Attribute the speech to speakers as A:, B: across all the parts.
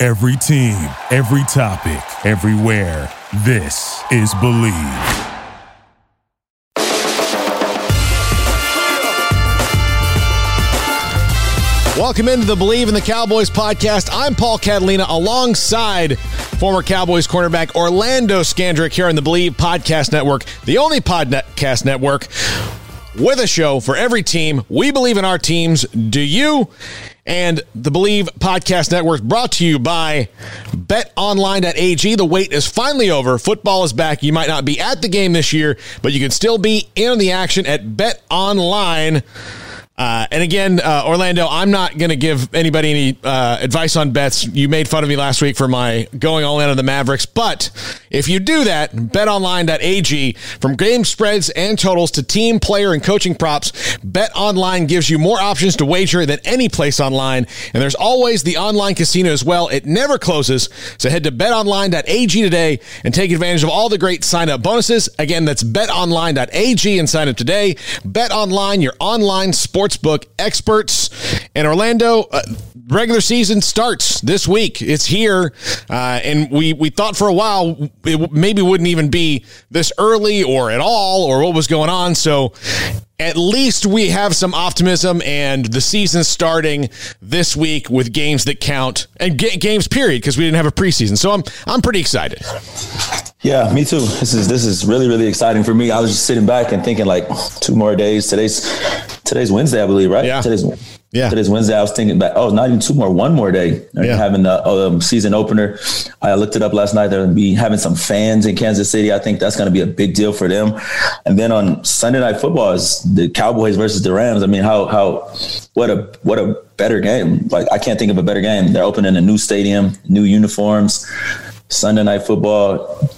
A: Every team, every topic, everywhere. This is Believe.
B: Welcome into the Believe in the Cowboys podcast. I'm Paul Catalina alongside former Cowboys cornerback Orlando Scandrick here on the Believe Podcast Network, the only podcast network with a show for every team. We believe in our teams. Do you? And the Believe Podcast Network brought to you by betonline.ag. The wait is finally over. Football is back. You might not be at the game this year, but you can still be in the action at betonline.ag uh, and again, uh, Orlando, I'm not going to give anybody any uh, advice on bets. You made fun of me last week for my going all in on the Mavericks. But if you do that, betonline.ag, from game spreads and totals to team, player, and coaching props, BetOnline gives you more options to wager than any place online. And there's always the online casino as well. It never closes. So head to betonline.ag today and take advantage of all the great sign up bonuses. Again, that's betonline.ag and sign up today. BetOnline, your online sports sportsbook experts. And Orlando, uh, regular season starts this week. It's here, uh, and we we thought for a while it maybe wouldn't even be this early or at all, or what was going on. So at least we have some optimism and the season starting this week with games that count and games period because we didn't have a preseason. So I'm I'm pretty excited.
C: Yeah, me too. This is this is really really exciting for me. I was just sitting back and thinking like two more days. Today's today's Wednesday, I believe, right?
B: Yeah.
C: Today's
B: yeah.
C: Today's Wednesday. I was thinking back. Oh, not even two more. One more day. Yeah. Having the um, season opener. I looked it up last night. They're going to be having some fans in Kansas City. I think that's going to be a big deal for them. And then on Sunday night football is the Cowboys versus the Rams. I mean, how how what a what a better game. Like I can't think of a better game. They're opening a new stadium, new uniforms. Sunday night football.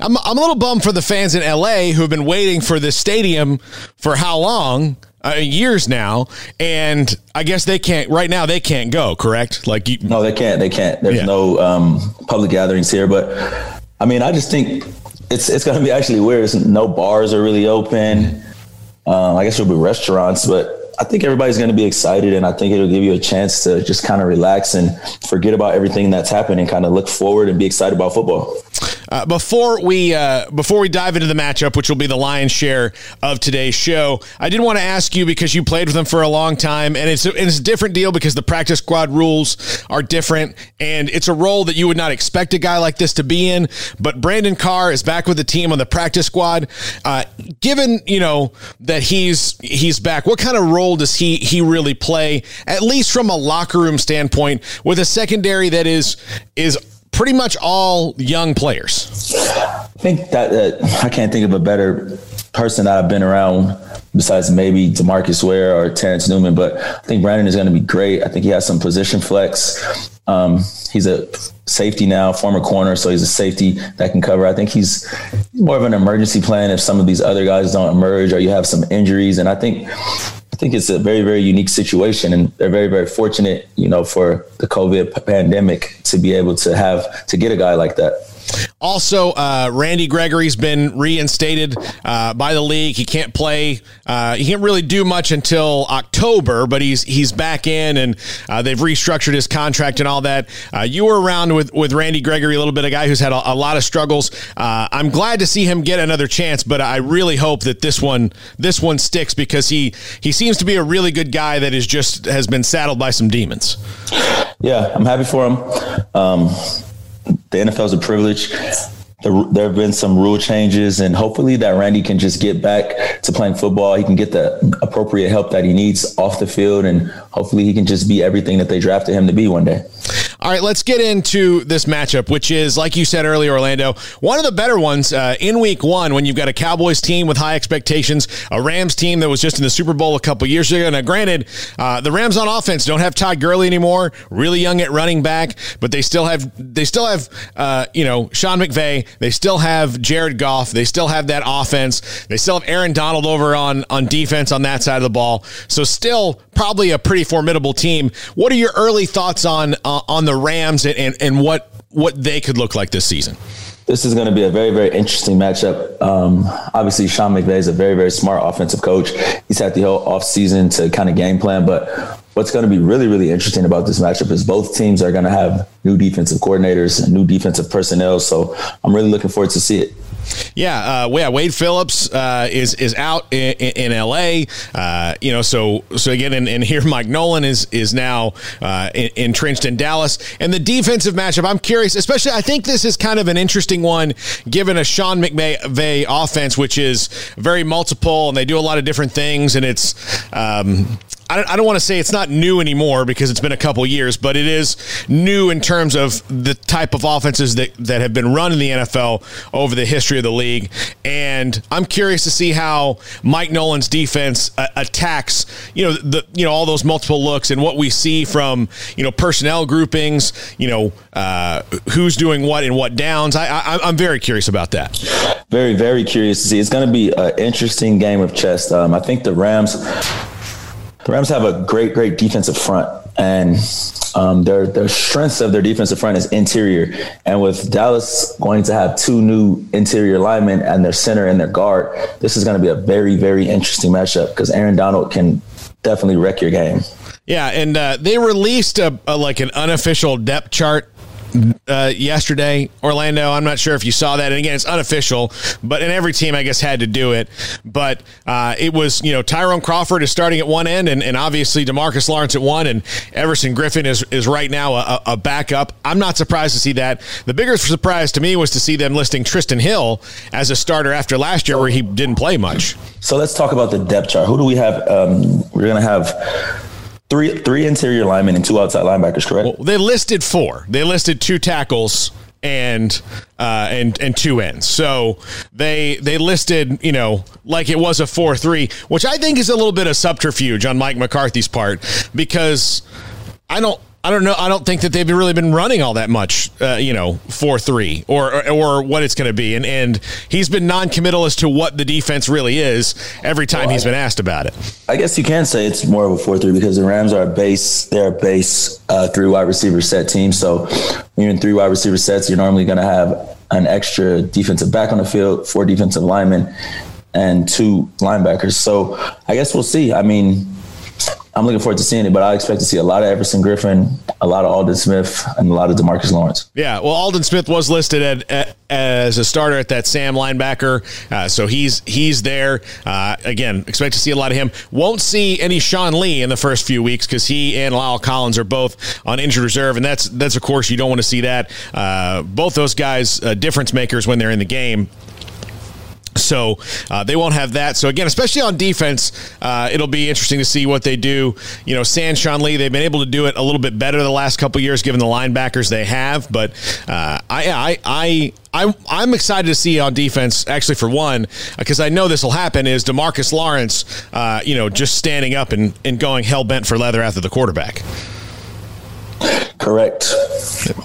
B: I'm, I'm a little bummed for the fans in LA who have been waiting for this stadium for how long? uh, years now, and I guess they can't right now. They can't go, correct? Like you,
C: no, they can't. They can't. There's yeah. no um, public gatherings here. But I mean, I just think it's it's going to be actually weird. It's, no bars are really open. Um, I guess there'll be restaurants, but I think everybody's going to be excited, and I think it'll give you a chance to just kind of relax and forget about everything that's happened and kind of look forward and be excited about football.
B: Uh, before we uh, before we dive into the matchup, which will be the lion's share of today's show, I did want to ask you because you played with them for a long time, and it's a, it's a different deal because the practice squad rules are different, and it's a role that you would not expect a guy like this to be in. But Brandon Carr is back with the team on the practice squad. Uh, given you know that he's he's back, what kind of role does he he really play? At least from a locker room standpoint, with a secondary that is is pretty much all young players.
C: I think that uh, I can't think of a better person that I've been around besides maybe Demarcus Ware or Terrence Newman, but I think Brandon is going to be great. I think he has some position flex. Um, he's a safety now, former corner, so he's a safety that can cover. I think he's more of an emergency plan if some of these other guys don't emerge or you have some injuries. And I think think it's a very, very unique situation, and they're very, very fortunate, you know, for the COVID pandemic to be able to have to get a guy like that.
B: Also, uh, Randy Gregory's been reinstated uh, by the league. He can't play. Uh, he can't really do much until October, but he's he's back in, and uh, they've restructured his contract and all that. Uh, you were around with with Randy Gregory a little bit, a guy who's had a, a lot of struggles. Uh, I'm glad to see him get another chance, but I really hope that this one this one sticks because he he seems to be a really good guy that is just has been saddled by some demons.
C: Yeah, I'm happy for him. Um, the NFL is a privilege. There, there, have been some rule changes, and hopefully that Randy can just get back to playing football. He can get the appropriate help that he needs off the field, and hopefully he can just be everything that they drafted him to be one day.
B: All right, let's get into this matchup, which is, like you said earlier, Orlando, one of the better ones uh, in week one when you've got a Cowboys team with high expectations, a Rams team that was just in the Super Bowl a couple years ago. Now, granted, uh, the Rams on offense don't have Todd Gurley anymore, really young at running back, but they still have, they still have, uh, you know, Sean McVay. They still have Jared Goff. They still have that offense. They still have Aaron Donald over on, on defense on that side of the ball. So, still probably a pretty formidable team. What are your early thoughts on, uh, on the Rams and, and, and what what they could look like this season?
C: This is going to be a very, very interesting matchup. Um, obviously, Sean McVay is a very, very smart offensive coach. He's had the whole offseason to kind of game plan. But what's going to be really, really interesting about this matchup is both teams are going to have new defensive coordinators and new defensive personnel. So I'm really looking forward to see it.
B: Yeah, uh, yeah. Wade Phillips uh, is is out in, in L.A. Uh, you know, so so again, and, and, here Mike Nolan is is now uh, entrenched in Dallas, and the defensive matchup. I'm curious, especially. I think this is kind of an interesting one, given a Sean McVay offense, which is very multiple, and they do a lot of different things, and it's. Um, I don't, I don't want to say it's not new anymore because it's been a couple years, but it is new in terms of the type of offenses that, that have been run in the NFL over the history of the league. And I'm curious to see how Mike Nolan's defense uh, attacks, you know, the you know all those multiple looks and what we see from you know personnel groupings, you know, uh, who's doing what and what downs. I, I I'm very curious about that.
C: Very very curious to see. It's going to be an interesting game of chess. Um, I think the Rams the Rams have a great, great defensive front, and um, their their strengths of their defensive front is interior. And with Dallas going to have two new interior linemen and their center and their guard, this is going to be a very, very interesting matchup because Aaron Donald can definitely wreck your game.
B: Yeah, and uh, they released a, a, like an unofficial depth chart uh, yesterday, Orlando. I'm not sure if you saw that. And again, it's unofficial, but and every team, I guess, had to do it. But uh, it was, you know, Tyrone Crawford is starting at one end, and, and obviously Demarcus Lawrence at one, and Everson Griffen is, is right now a, a backup. I'm not surprised to see that. The bigger surprise to me was to see them listing Trysten Hill as a starter after last year, where he didn't play much.
C: So let's talk about the depth chart. Who do we have? Um, we're going to have three three interior linemen and two outside linebackers, correct?
B: Well, they listed four. They listed two tackles and uh, and and two ends. So they they listed you know like it was a four three, which I think is a little bit of subterfuge on Mike McCarthy's part because I don't I don't know. I don't think that they've really been running all that much, uh, you know, four three or, or, or what it's going to be, and and he's been non-committal as to what the defense really is every time well, he's been asked about it.
C: I guess you can say it's more of a four three because the Rams are a base. They're a base uh, three wide receiver set team. So you're in three wide receiver sets, you're normally going to have an extra defensive back on the field, four defensive linemen, and two linebackers. So I guess we'll see. I mean I'm looking forward to seeing it, but I expect to see a lot of Everson Griffen, a lot of Aldon Smith, and a lot of Demarcus Lawrence.
B: Yeah, well, Aldon Smith was listed at, at, as a starter at that Sam linebacker, uh, so he's he's there. Uh, again, expect to see a lot of him. Won't see any Sean Lee in the first few weeks because he and La'el Collins are both on injured reserve, and that's that's of course you don't want to see that. Uh, both those guys uh, difference makers when they're in the game. So uh, they won't have that. So again, especially on defense, uh, it'll be interesting to see what they do. You know, San Sean Lee, they've been able to do it a little bit better the last couple years, given the linebackers they have. But uh, I, I, I, I, I'm excited to see on defense. Actually, for one, because I know this will happen, is Demarcus Lawrence, uh, you know, just standing up and, and going hell bent for leather after the quarterback.
C: Correct.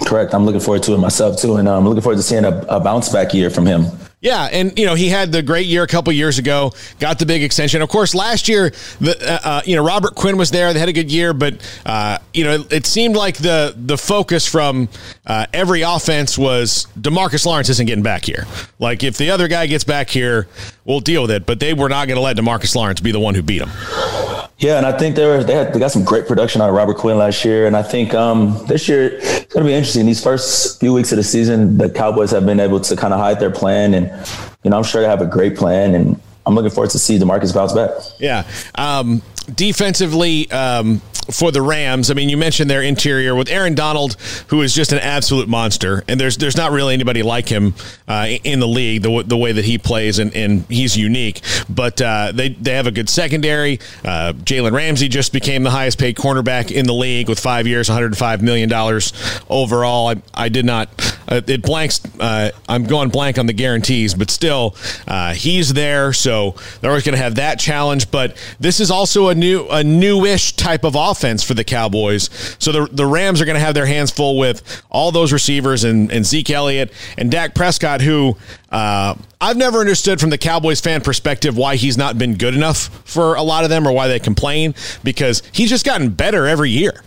C: Correct. I'm looking forward to it myself too, and I'm um, looking forward to seeing a, a bounce back year from him.
B: Yeah, and you know he had the great year a couple years ago, got the big extension. Of course, last year, the uh, uh, you know Robert Quinn was there; they had a good year, but uh, you know it seemed like the the focus from uh, every offense was Demarcus Lawrence isn't getting back here. Like if the other guy gets back here, we'll deal with it. But they were not going to let Demarcus Lawrence be the one who beat him.
C: Yeah, and I think they were they had they got some great production out of Robert Quinn last year, and I think um, this year it's going to be interesting. These first few weeks of the season, the Cowboys have been able to kind of hide their plan, and you know I'm sure they have a great plan, and I'm looking forward to see Demarcus bounce back.
B: Yeah. Um, defensively, um, for the Rams. I mean, you mentioned their interior with Aaron Donald, who is just an absolute monster, and there's there's not really anybody like him uh, in the league the, the way that he plays, and, and he's unique. But uh, they they have a good secondary. Uh, Jalen Ramsey just became the highest paid cornerback in the league with five years, 105 million dollars overall. I, I did not. Uh, it blanks. Uh, I'm going blank on the guarantees, but still, uh, he's there, so they're always going to have that challenge. But this is also a new a newish type of offense for the Cowboys. So the the Rams are going to have their hands full with all those receivers and, and Zeke Elliott and Dak Prescott, who uh, I've never understood from the Cowboys fan perspective why he's not been good enough for a lot of them or why they complain because he's just gotten better every year.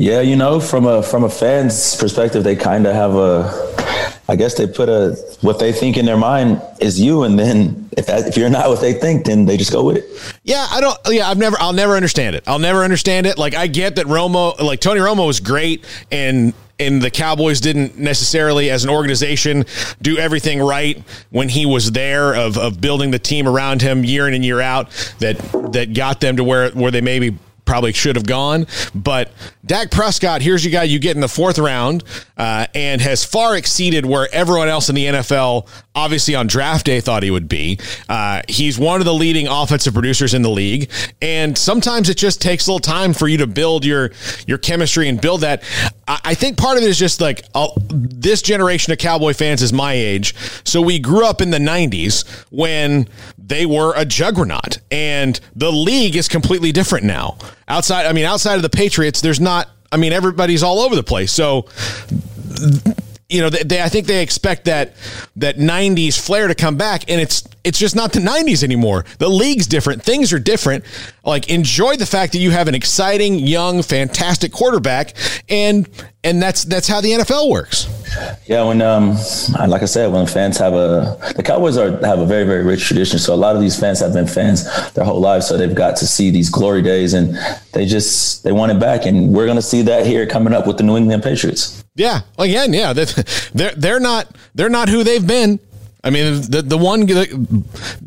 C: Yeah, you know, from a from a fan's perspective, they kind of have a. I guess they put a what they think in their mind is you, and then if that, if you're not what they think, then they just go with it.
B: Yeah, I don't. Yeah, I've never. I'll never understand it. I'll never understand it. Like I get that Romo, like Tony Romo, was great, and and the Cowboys didn't necessarily, as an organization, do everything right when he was there of of building the team around him year in and year out that that got them to where where they maybe probably should have gone. But Dak Prescott, here's your guy you get in the fourth round uh, and has far exceeded where everyone else in the NFL, obviously on draft day, thought he would be. Uh, he's one of the leading offensive producers in the league. And sometimes it just takes a little time for you to build your, your chemistry and build that. I, I think part of it is just like uh, this generation of Cowboy fans is my age. So we grew up in the 90s when they were a juggernaut and the league is completely different now. Outside, I mean, outside of the Patriots, there's not. I mean, everybody's all over the place. So you know, they, they, I think they expect that that '90s flair to come back, and it's it's just not the '90s anymore. The league's different. Things are different. Like, enjoy the fact that you have an exciting, young, fantastic quarterback, and and that's that's how the NFL works.
C: Yeah, when um, like I said, when fans have a the Cowboys are have a very very rich tradition. So a lot of these fans have been fans their whole lives, so they've got to see these glory days, and they just they want it back, and we're gonna see that here coming up with the New England Patriots.
B: Yeah, again, yeah, they're they're not they're not who they've been. I mean, the the one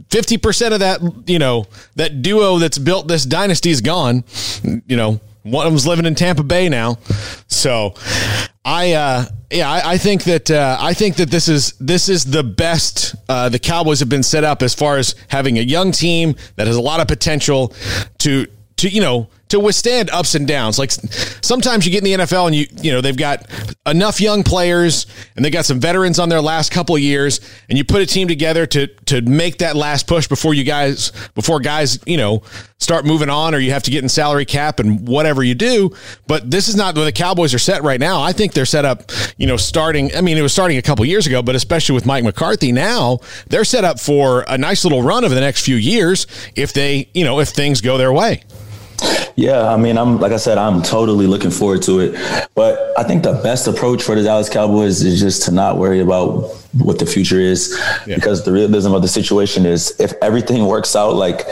B: fifty percent of that you know that duo that's built this dynasty is gone. You know, one of them's living in Tampa Bay now. So, I uh, yeah, I, I think that uh, I think that this is this is the best uh, the Cowboys have been set up as far as having a young team that has a lot of potential to to you know to withstand ups and downs. Like sometimes you get in the NFL and you you know they've got enough young players and they got some veterans on their last couple years and you put a team together to to make that last push before you guys before guys, you know, start moving on or you have to get in salary cap and whatever you do. But this is not where the Cowboys are set right now. I think they're set up, you know, starting I mean it was starting a couple years ago, but especially with Mike McCarthy now, they're set up for a nice little run over the next few years if they, you know, if things go their way.
C: Yeah, I mean, I'm like I said, I'm totally looking forward to it. But I think the best approach for the Dallas Cowboys is just to not worry about what the future is, yeah. because the realism of the situation is if everything works out like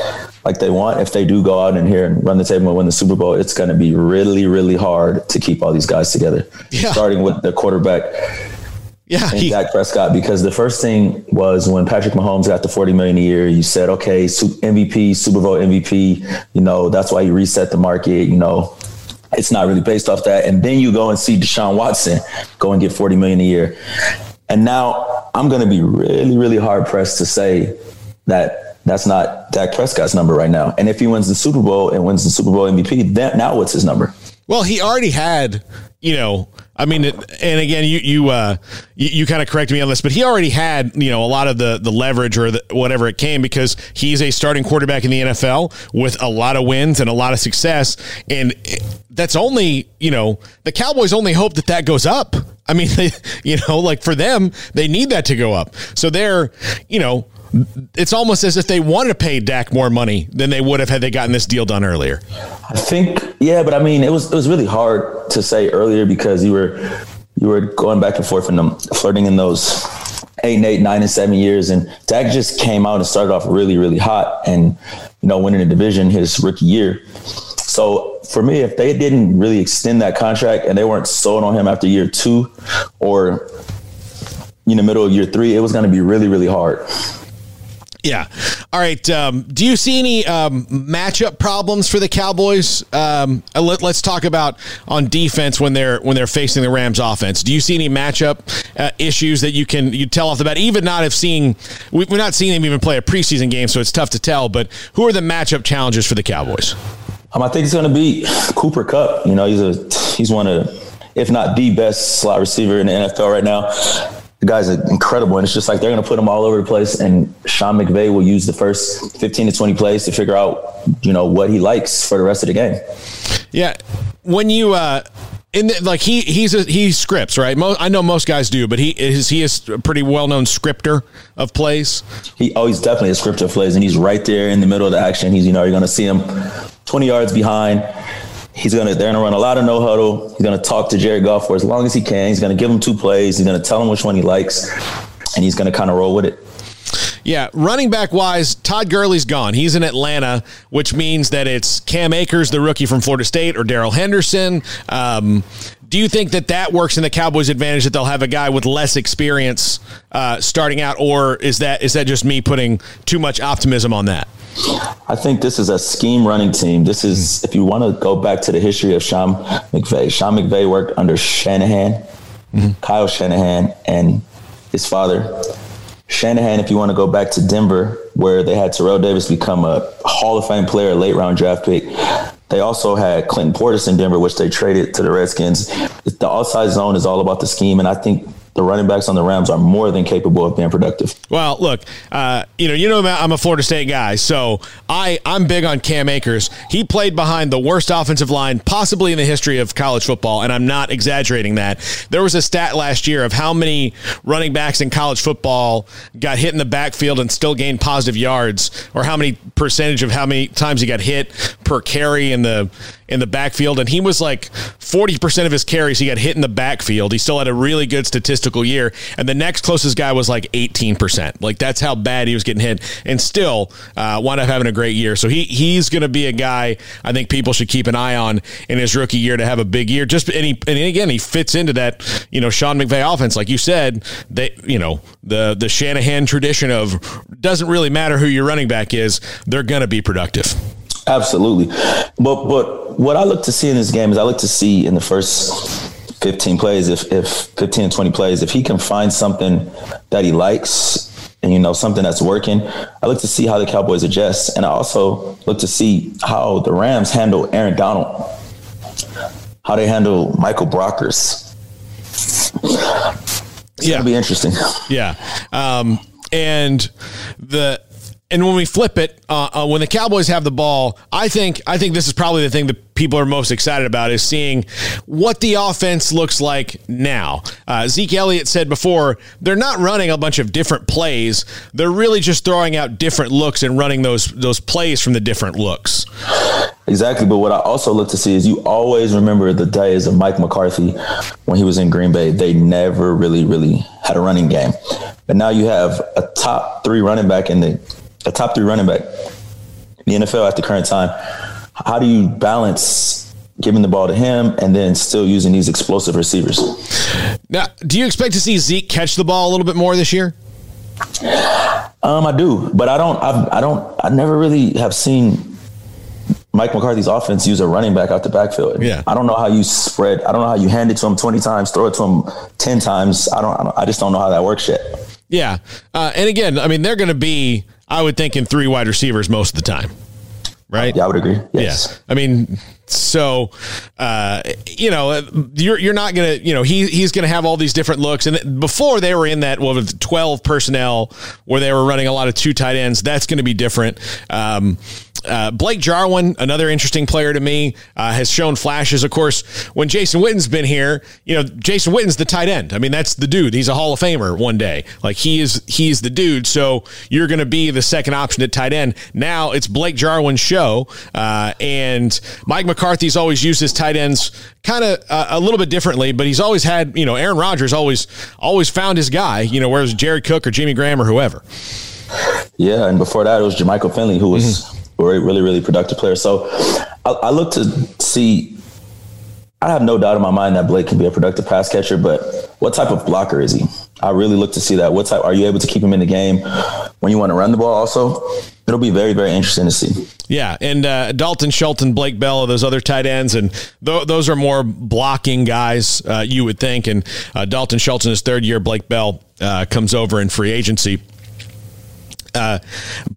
C: like they want, if they do go out in here and run the table and win the Super Bowl, it's going to be really, really hard to keep all these guys together. Yeah. Starting with the quarterback
B: yeah,
C: and he, Dak Prescott because the first thing was when Patrick Mahomes got the 40 million a year, you said, okay, MVP, Super Bowl MVP, you know, that's why you reset the market, you know. It's not really based off that. And then you go and see Deshaun Watson go and get 40 million a year. And now I'm going to be really, really hard pressed to say that that's not Dak Prescott's number right now. And if he wins the Super Bowl and wins the Super Bowl MVP, then now what's his number?
B: Well, he already had, you know, I mean, and again, you you uh, you, you kind of correct me on this, but he already had you know a lot of the the leverage or the, whatever it came because he's a starting quarterback in the NFL with a lot of wins and a lot of success, and that's only you know the Cowboys only hope that that goes up. I mean, they, you know, like for them, they need that to go up. So they're you know it's almost as if they wanted to pay Dak more money than they would have had they gotten this deal done earlier.
C: I think, yeah, but I mean, it was it was really hard to say earlier because you were you were going back and forth and flirting in those eight and eight, nine and seven years, and Dak just came out and started off really, really hot, and you know, winning a division his rookie year. So for me, if they didn't really extend that contract and they weren't sold on him after year two or in the middle of year three, it was going to be really, really hard.
B: Yeah. All right. Um, do you see any um, matchup problems for the Cowboys? Um, uh, let, us talk about on defense when they're when they're facing the Rams offense. Do you see any matchup uh, issues that you can you tell off the bat? Even not if seeing we're not seeing them even play a preseason game, so it's tough to tell. But who are the matchup challenges for the Cowboys?
C: Um, I think it's going to be Cooper Kupp. You know, he's a he's one of if not the best slot receiver in the NFL right now the guy's are incredible. And it's just like they're going to put him all over the place. And Sean McVay will use the first 15 to 20 plays to figure out, you know, what he likes for the rest of the game.
B: Yeah. When you, uh, in the, like he he's a, he scripts right. I know most guys do, but he is he is a pretty well known scripter of plays.
C: He oh he's definitely a scripter of plays, and he's right there in the middle of the action. He's you know you're going to see him twenty yards behind He's gonna they're gonna run a lot of no huddle. He's gonna talk to Jared Goff for as long as he can. He's gonna give him two plays. He's gonna tell him which one he likes, and he's gonna kind of roll with it.
B: Yeah, running back wise, Todd Gurley's gone. He's in Atlanta, which means that it's Cam Akers, the rookie from Florida State, or Darrell Henderson. Um, do you think that that works in the Cowboys' advantage that they'll have a guy with less experience uh, starting out, or is that is that just me putting too much optimism on that?
C: I think this is a scheme running team. This is, if you want to go back to the history of Sean McVay, Sean McVay worked under Shanahan, mm-hmm. Kyle Shanahan, and his father. Shanahan, if you want to go back to Denver, where they had Terrell Davis become a Hall of Fame player, late round draft pick. They also had Clinton Portis in Denver, which they traded to the Redskins. The outside zone is all about the scheme, and I think the running backs on the Rams are more than capable of being productive.
B: Well, look, uh, you know, you know, I'm a Florida State guy, so I I'm big on Cam Akers. He played behind the worst offensive line possibly in the history of college football, and I'm not exaggerating that. There was a stat last year of how many running backs in college football got hit in the backfield and still gained positive yards, or how many percentage of how many times he got hit per carry in the in the backfield, and he was like 40% of his carries he got hit in the backfield. He still had a really good statistical year, and the next closest guy was like 18%. Like that's how bad he was getting hit, and still uh, wound up having a great year. So he he's going to be a guy I think people should keep an eye on in his rookie year to have a big year. Just and, he, and again he fits into that you know Sean McVay offense, like you said. They you know the the Shanahan tradition of doesn't really matter who your running back is, they're going to be productive.
C: Absolutely. But but what I look to see in this game is I look to see in the first 15 plays, if if 15 to 20 plays, if he can find something that he likes and you know something that's working, I look to see how the Cowboys adjust, and I also look to see how the Rams handle Aaron Donald, how they handle Michael Brockers. It's yeah. gonna be interesting.
B: Yeah, um, and the and when we flip it, uh, uh, when the Cowboys have the ball, I think I think this is probably the thing that people are most excited about is seeing what the offense looks like now. Uh, Zeke Elliott said before they're not running a bunch of different plays; they're really just throwing out different looks and running those those plays from the different looks.
C: Exactly, but what I also look to see is you always remember the days of Mike McCarthy when he was in Green Bay. They never really, really had a running game, but now you have a top three running back in the a top three running back in the NFL at the current time. How do you balance giving the ball to him and then still using these explosive receivers?
B: Now, do you expect to see Zeke catch the ball a little bit more this year?
C: Um, I do, but I don't. I've, I don't. I never really have seen Mike McCarthy's offense use a running back out the backfield.
B: Yeah.
C: I don't know how you spread. I don't know how you hand it to him twenty times, throw it to him ten times. I don't. I, don't, I just don't know how that works yet.
B: Yeah, uh, and again, I mean, they're going to be I would think in three wide receivers most of the time. Right?
C: Yeah, I would agree. Yes.
B: Yeah. I mean, so uh, you know, you're you're not gonna, you know, he he's gonna have all these different looks. And before they were in that well, with twelve personnel where they were running a lot of two tight ends, that's going to be different. Um, uh, Blake Jarwin, another interesting player to me, uh, has shown flashes. Of course, when Jason Witten's been here, you know, Jason Witten's the tight end. I mean, that's the dude. He's a Hall of Famer one day. Like he is, he's the dude. So you're going to be the second option at tight end. Now it's Blake Jarwin's show, uh, and Mike McCarthy's always used his tight ends kind of uh, a little bit differently, but he's always had, you know, Aaron Rodgers always always found his guy. You know, whereas Jared Cook or Jimmy Graham or whoever.
C: Yeah, and before that it was Jermichael Finley who was. Mm-hmm really, really productive player. So I, I look to see. I have no doubt in my mind that Blake can be a productive pass catcher, but what type of blocker is he? I really look to see that. What type are you able to keep him in the game when you want to run the ball? Also, it'll be very very interesting to see.
B: Yeah, and uh, Dalton Schultz, Blake Bell, those other tight ends, and th- those are more blocking guys, uh, you would think. And uh, Dalton Schultz is third year. Blake Bell uh, comes over in free agency. Uh,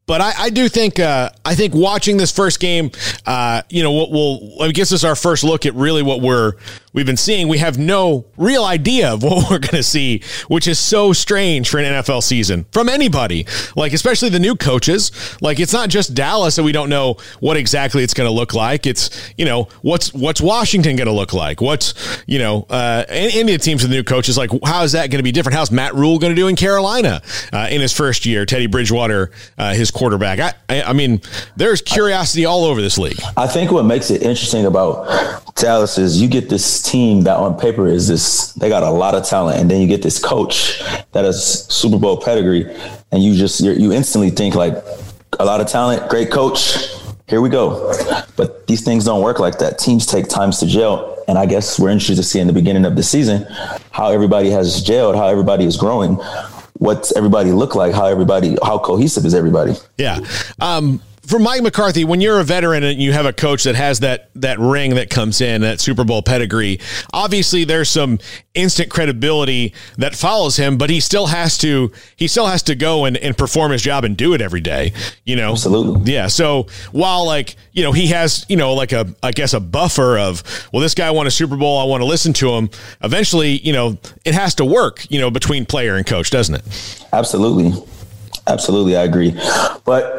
B: but I, I, do think uh, I think watching this first game, uh, you know, what will I guess this is our first look at really what we're we've been seeing. We have no real idea of what we're going to see, which is so strange for an NFL season from anybody. Like especially the new coaches. Like it's not just Dallas that we don't know what exactly it's going to look like. It's you know what's what's Washington going to look like. What's you know uh, any, of the teams with the new coaches like how is that going to be different? How's Matt Rhule going to do in Carolina uh, in his first year? Teddy Bridgewater, uh, his quarterback. I, I, I mean, there's curiosity all over this league.
C: I think what makes it interesting about Dallas is you get this team that on paper is this, they got a lot of talent. And then you get this coach that has Super Bowl pedigree. And you just, you instantly think like a lot of talent, great coach. Here we go. But these things don't work like that. Teams take times to gel. And I guess we're interested to see in the beginning of the season how everybody has gelled, how everybody is growing what's everybody look like, how everybody, how cohesive is everybody.
B: Yeah. Um, for Mike McCarthy, when you're a veteran and you have a coach that has that that ring that comes in, that Super Bowl pedigree, obviously there's some instant credibility that follows him, but he still has to he still has to go and, and perform his job and do it every day. You know?
C: Absolutely.
B: Yeah. So while like, you know, he has, you know, like a I guess a buffer of, well, this guy won a Super Bowl, I want to listen to him. Eventually, you know, it has to work, you know, between player and coach, doesn't it?
C: Absolutely. Absolutely, I agree. But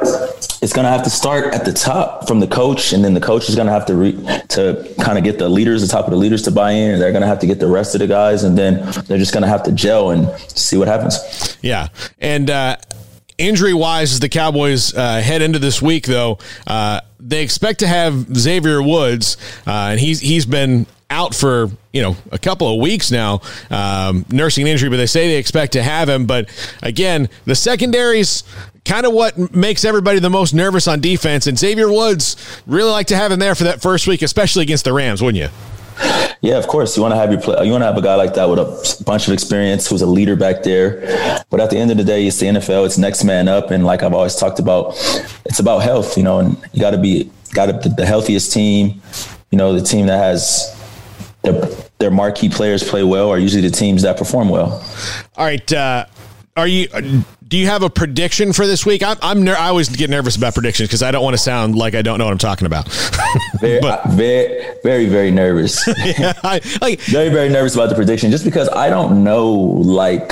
C: it's going to have to start at the top from the coach, and then the coach is going to have to re- to kind of get the leaders, the top of the leaders, to buy in. And they're going to have to get the rest of the guys, and then they're just going to have to gel and see what happens.
B: Yeah, and. Uh, Injury wise, as the Cowboys uh, head into this week, though, uh, they expect to have Xavier Woods, uh, and he's he's been out for you know a couple of weeks now, um, nursing an injury. But they say they expect to have him. But again, the secondaries kind of what makes everybody the most nervous on defense. And Xavier Woods really like to have him there for that first week, especially against the Rams, wouldn't you?
C: Yeah, of course. You want to have your play, you want to have a guy like that with a bunch of experience who's a leader back there. But at the end of the day, it's the NFL. It's next man up, and like I've always talked about, it's about health. You know, and you got to be got to the healthiest team. You know, the team that has their, their marquee players play well are usually the teams that perform well.
B: All right. Uh, are you? Do you have a prediction for this week? I'm, I'm ner- I always get nervous about predictions because I don't want to sound like I don't know what I'm talking about.
C: very, but, very, very, very nervous. yeah, I, like, very, very nervous about the prediction, just because I don't know, like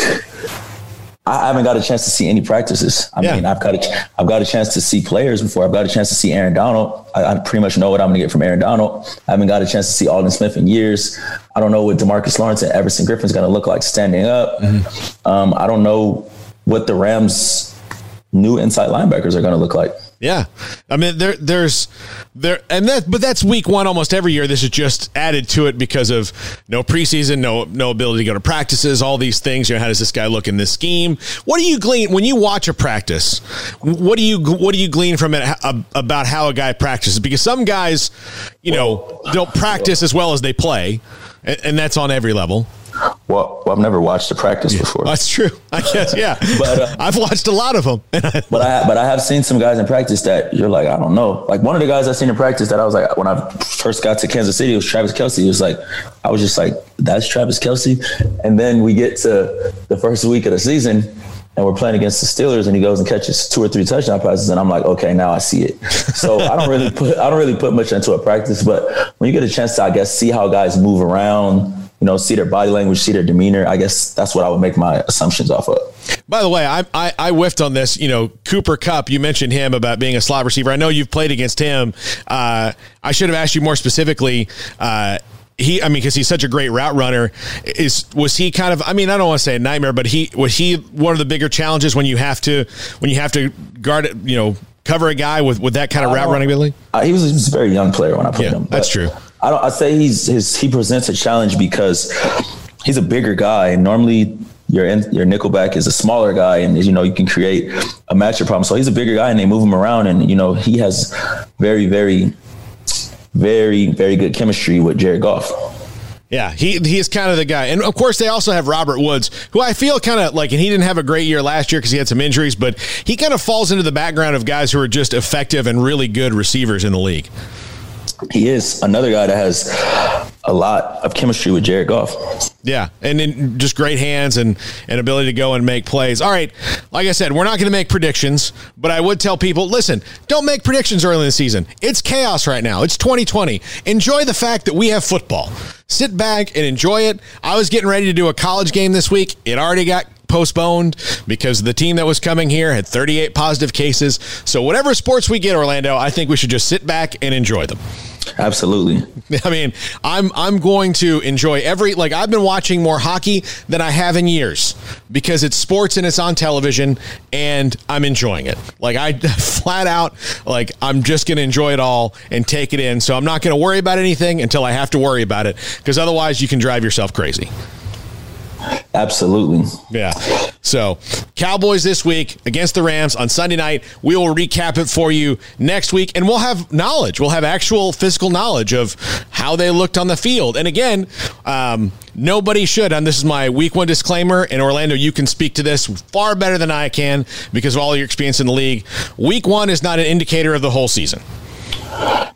C: I haven't got a chance to see any practices. I yeah. mean, I've got a, I've got a chance to see players before. I've got a chance to see Aaron Donald. I, I pretty much know what I'm going to get from Aaron Donald. I haven't got a chance to see Aldon Smith in years. I don't know what Demarcus Lawrence and Everson Griffen's going to look like standing up. Mm-hmm. Um, I don't know what the Rams' new inside linebackers are going to look like.
B: Yeah, I mean there there's there and that but that's week one almost every year. This is just added to it because of no preseason, no no ability to go to practices, all these things. You know, how does this guy look in this scheme? What do you glean when you watch a practice? What do you what do you glean from it uh, about how a guy practices? Because some guys, you know, don't practice as well as they play, and that's on every level.
C: Well, I've never watched a practice
B: yeah,
C: before.
B: That's true. I guess, yeah. but uh, I've watched a lot of them.
C: but I but I have seen some guys in practice that you're like, I don't know. Like one of the guys I seen in practice that I was like, when I first got to Kansas City, it was Travis Kelce. It was like, I was just like, that's Travis Kelce. And then we get to the first week of the season, and we're playing against the Steelers, and he goes and catches two or three touchdown passes, and I'm like, okay, now I see it. So I don't really put I don't really put much into a practice, but when you get a chance to, I guess, see how guys move around you know, see their body language, see their demeanor. I guess that's what I would make my assumptions off of.
B: By the way, I, I, I whiffed on this. You know, Cooper Kupp. You mentioned him about being a slot receiver. I know you've played against him. Uh, I should have asked you more specifically. Uh, he, I mean, because he's such a great route runner. Is was he kind of? I mean, I don't want to say a nightmare, but he was he one of the bigger challenges when you have to when you have to guard it. You know, cover a guy with with that kind of route running ability.
C: Uh, he, was, he was a very young player when I played yeah, him.
B: That's true.
C: I don't. I say he's his. He presents a challenge because he's a bigger guy, and normally your your nickelback is a smaller guy, and you know you can create a matchup problem. So he's a bigger guy, and they move him around, and you know he has very, very, very, very good chemistry with Jared Goff.
B: Yeah, he he is kind of the guy, and of course they also have Robert Woods, who I feel kind of like, and he didn't have a great year last year because he had some injuries, but he kind of falls into the background of guys who are just effective and really good receivers in the league.
C: He is another guy that has a lot of chemistry with Jared Goff.
B: Yeah, and then just great hands and and ability to go and make plays. All right, like I said, we're not going to make predictions, but I would tell people, listen, don't make predictions early in the season. It's chaos right now. It's 2020. Enjoy the fact that we have football. Sit back and enjoy it. I was getting ready to do a college game this week. It already got postponed because the team that was coming here had 38 positive cases. So whatever sports we get, Orlando, I think we should just sit back and enjoy them.
C: Absolutely.
B: I mean, I'm I'm going to enjoy every like I've been watching more hockey than I have in years because it's sports and it's on television and I'm enjoying it. Like I flat out like I'm just going to enjoy it all and take it in. So I'm not going to worry about anything until I have to worry about it because otherwise you can drive yourself crazy.
C: Absolutely.
B: Yeah. So, Cowboys this week against the Rams on Sunday night. We will recap it for you next week, and we'll have knowledge. We'll have actual physical knowledge of how they looked on the field. And again, um, nobody should, and this is my week one disclaimer, and Orlando, you can speak to this far better than I can because of all your experience in the league. Week one is not an indicator of the whole season.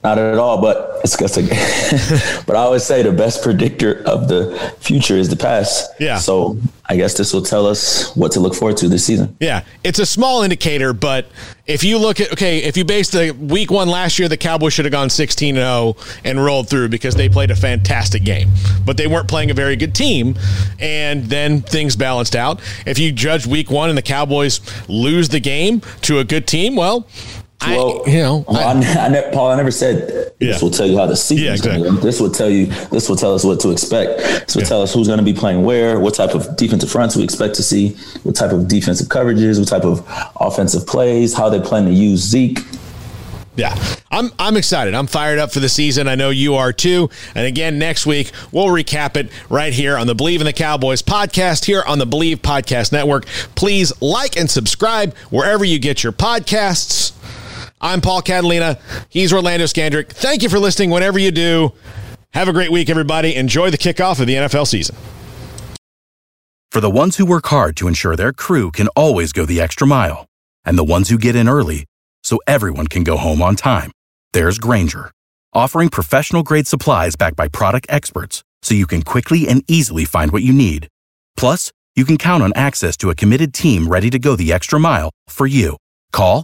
C: Not at all, but it's just a, but I always say the best predictor of the future is the past.
B: Yeah.
C: So I guess this will tell us what to look forward to this season.
B: Yeah, it's a small indicator, but if you look at okay, if you base the week one last year, the Cowboys should have gone 16 0 and rolled through because they played a fantastic game, but they weren't playing a very good team, and then things balanced out. If you judge week one and the Cowboys lose the game to a good team, well,
C: well,
B: I, you know,
C: well, I, I, I, Paul, I never said
B: Yeah.
C: this will tell you how the season
B: Yeah,
C: is going
B: exactly.
C: to go. This will tell you. This will tell us what to expect. This will
B: Yeah.
C: tell us who's going to be playing where, what type of defensive fronts we expect to see, what type of defensive coverages, what type of offensive plays, how they plan to use Zeke.
B: Yeah, I'm I'm excited. I'm fired up for the season. I know you are too. And again, next week we'll recap it right here on the Believe in the Cowboys podcast here on the Believe Podcast Network. Please like and subscribe wherever you get your podcasts. I'm Paul Catalina. He's Orlando Scandrick. Thank you for listening. Whenever you do, have a great week, everybody. Enjoy the kickoff of the NFL season.
D: For the ones who work hard to ensure their crew can always go the extra mile, and the ones who get in early so everyone can go home on time, there's Grainger, offering professional grade supplies backed by product experts so you can quickly and easily find what you need. Plus, you can count on access to a committed team ready to go the extra mile for you. Call,